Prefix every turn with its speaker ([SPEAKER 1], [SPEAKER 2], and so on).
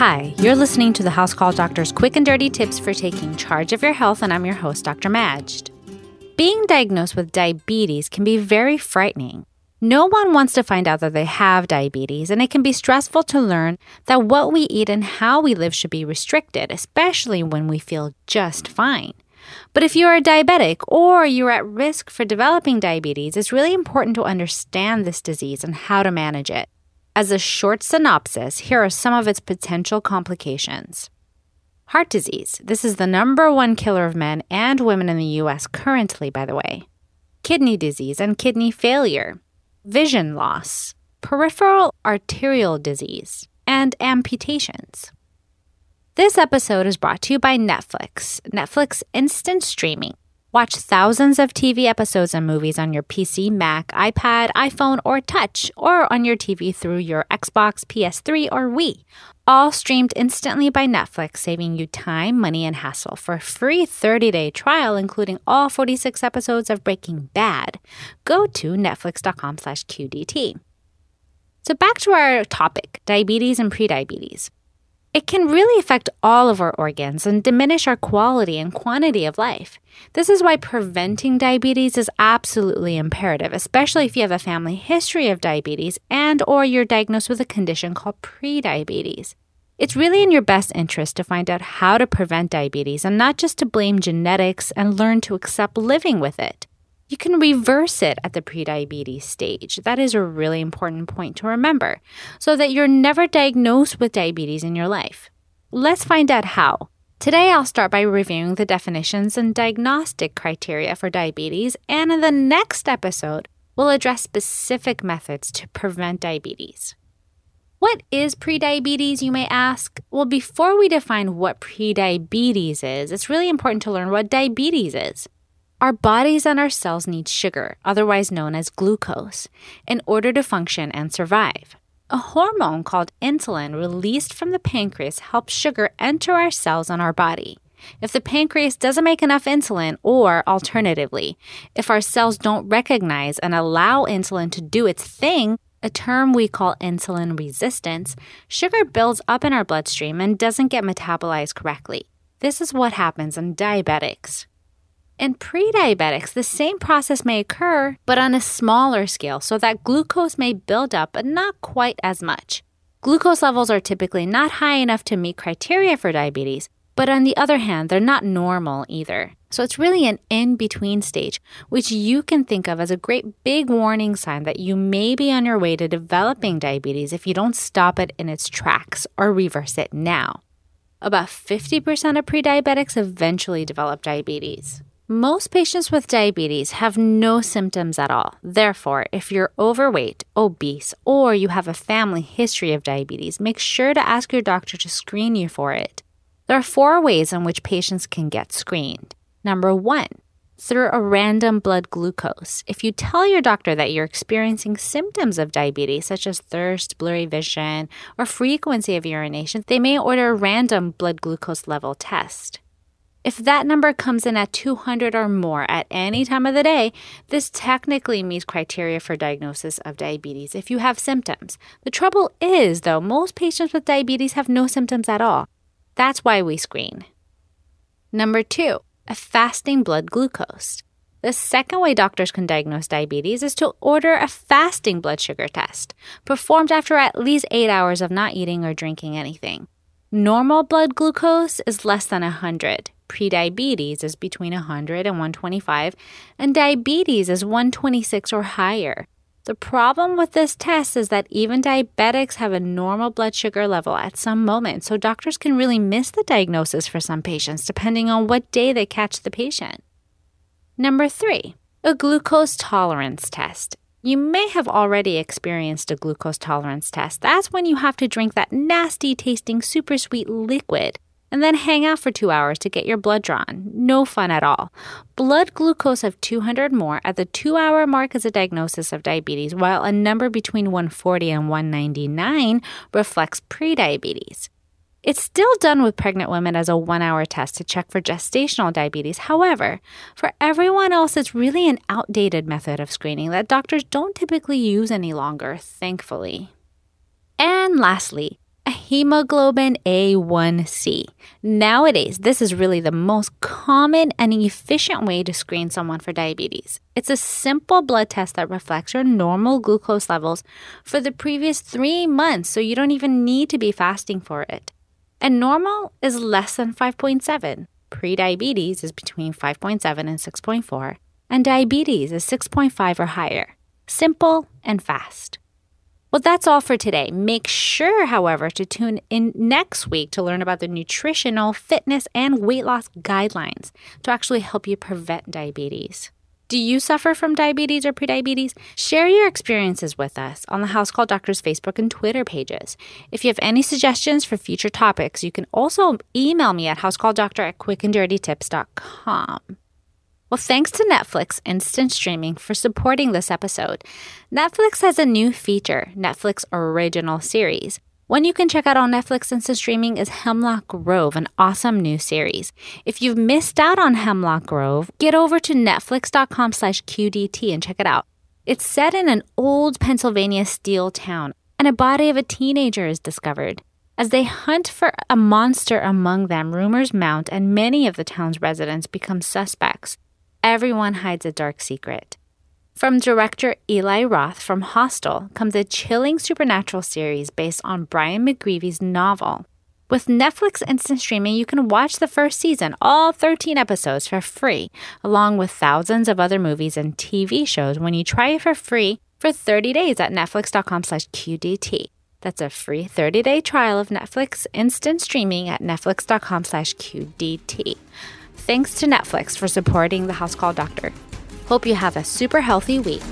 [SPEAKER 1] Hi, you're listening to the House Call Doctor's quick and dirty tips for taking charge of your health, and I'm your host, Dr. Majd. Being diagnosed with diabetes can be very frightening. No one wants to find out that they have diabetes, and it can be stressful to learn that what we eat and how we live should be restricted, especially when we feel just fine. But if you are a diabetic or you're at risk for developing diabetes, it's really important to understand this disease and how to manage it. As a short synopsis, here are some of its potential complications. Heart disease. This is the number one killer of men and women in the US currently, by the way. Kidney disease and kidney failure vision loss, peripheral arterial disease, and amputations. This episode is brought to you by Netflix, Netflix Instant Streaming. Watch thousands of TV episodes and movies on your PC, Mac, iPad, iPhone, or Touch, or on your TV through your Xbox, PS3, or Wii. All streamed instantly by Netflix, saving you time, money, and hassle. For a free 30-day trial, including all 46 episodes of Breaking Bad, go to netflix.com slash QDT. So back to our topic, diabetes and prediabetes. It can really affect all of our organs and diminish our quality and quantity of life. This is why preventing diabetes is absolutely imperative, especially if you have a family history of diabetes and or you're diagnosed with a condition called prediabetes. It's really in your best interest to find out how to prevent diabetes and not just to blame genetics and learn to accept living with it. You can reverse it at the prediabetes stage. That is a really important point to remember so that you're never diagnosed with diabetes in your life. Let's find out how. Today, I'll start by reviewing the definitions and diagnostic criteria for diabetes, and in the next episode, we'll address specific methods to prevent diabetes. What is prediabetes, you may ask? Well, before we define what prediabetes is, it's really important to learn what diabetes is. Our bodies and our cells need sugar, otherwise known as glucose, in order to function and survive. A hormone called insulin released from the pancreas helps sugar enter our cells and our body. If the pancreas doesn't make enough insulin, or alternatively, if our cells don't recognize and allow insulin to do its thing, a term we call insulin resistance, sugar builds up in our bloodstream and doesn't get metabolized correctly. This is what happens in diabetics. In pre-diabetics, the same process may occur, but on a smaller scale, so that glucose may build up, but not quite as much. Glucose levels are typically not high enough to meet criteria for diabetes, but on the other hand, they're not normal either. So it's really an in between stage, which you can think of as a great big warning sign that you may be on your way to developing diabetes if you don't stop it in its tracks or reverse it now. About 50% of prediabetics eventually develop diabetes. Most patients with diabetes have no symptoms at all. Therefore, if you're overweight, obese, or you have a family history of diabetes, make sure to ask your doctor to screen you for it. There are four ways in which patients can get screened. Number one, through a random blood glucose. If you tell your doctor that you're experiencing symptoms of diabetes, such as thirst, blurry vision, or frequency of urination, they may order a random blood glucose level test. If that number comes in at 200 or more at any time of the day, this technically meets criteria for diagnosis of diabetes if you have symptoms. The trouble is, though, most patients with diabetes have no symptoms at all. That's why we screen. Number two, a fasting blood glucose. The second way doctors can diagnose diabetes is to order a fasting blood sugar test, performed after at least eight hours of not eating or drinking anything. Normal blood glucose is less than 100 prediabetes is between 100 and 125, and diabetes is 126 or higher. The problem with this test is that even diabetics have a normal blood sugar level at some moment, so doctors can really miss the diagnosis for some patients depending on what day they catch the patient. Number three, a glucose tolerance test. You may have already experienced a glucose tolerance test. That's when you have to drink that nasty tasting super sweet liquid and then hang out for two hours to get your blood drawn. No fun at all. Blood glucose of 200 more at the two hour mark is a diagnosis of diabetes, while a number between 140 and 199 reflects prediabetes. It's still done with pregnant women as a one hour test to check for gestational diabetes. However, for everyone else, it's really an outdated method of screening that doctors don't typically use any longer, thankfully. And lastly, hemoglobin A1C. Nowadays, this is really the most common and efficient way to screen someone for diabetes. It's a simple blood test that reflects your normal glucose levels for the previous three months, so you don't even need to be fasting for it. And normal is less than 5.7. Prediabetes is between 5.7 and 6.4, and diabetes is 6.5 or higher. Simple and fast. Well, that's all for today. Make sure, however, to tune in next week to learn about the nutritional, fitness, and weight loss guidelines to actually help you prevent diabetes. Do you suffer from diabetes or prediabetes? Share your experiences with us on the House Call Doctors Facebook and Twitter pages. If you have any suggestions for future topics, you can also email me at housecalldoctor at quickanddirtytips.com. Well, thanks to Netflix Instant Streaming for supporting this episode. Netflix has a new feature, Netflix Original Series. One you can check out on Netflix Instant Streaming is Hemlock Grove, an awesome new series. If you've missed out on Hemlock Grove, get over to netflix.com slash QDT and check it out. It's set in an old Pennsylvania steel town, and a body of a teenager is discovered. As they hunt for a monster among them, rumors mount, and many of the town's residents become suspects. Everyone hides a dark secret. From director Eli Roth from Hostel comes a chilling supernatural series based on Brian McGreevy's novel. With Netflix instant streaming, you can watch the first season, all 13 episodes, for free, along with thousands of other movies and TV shows when you try it for free for 30 days at netflix.com slash QDT. That's a free 30-day trial of Netflix instant streaming at netflix.com slash QDT. Thanks to Netflix for supporting the House Call Doctor. Hope you have a super healthy week.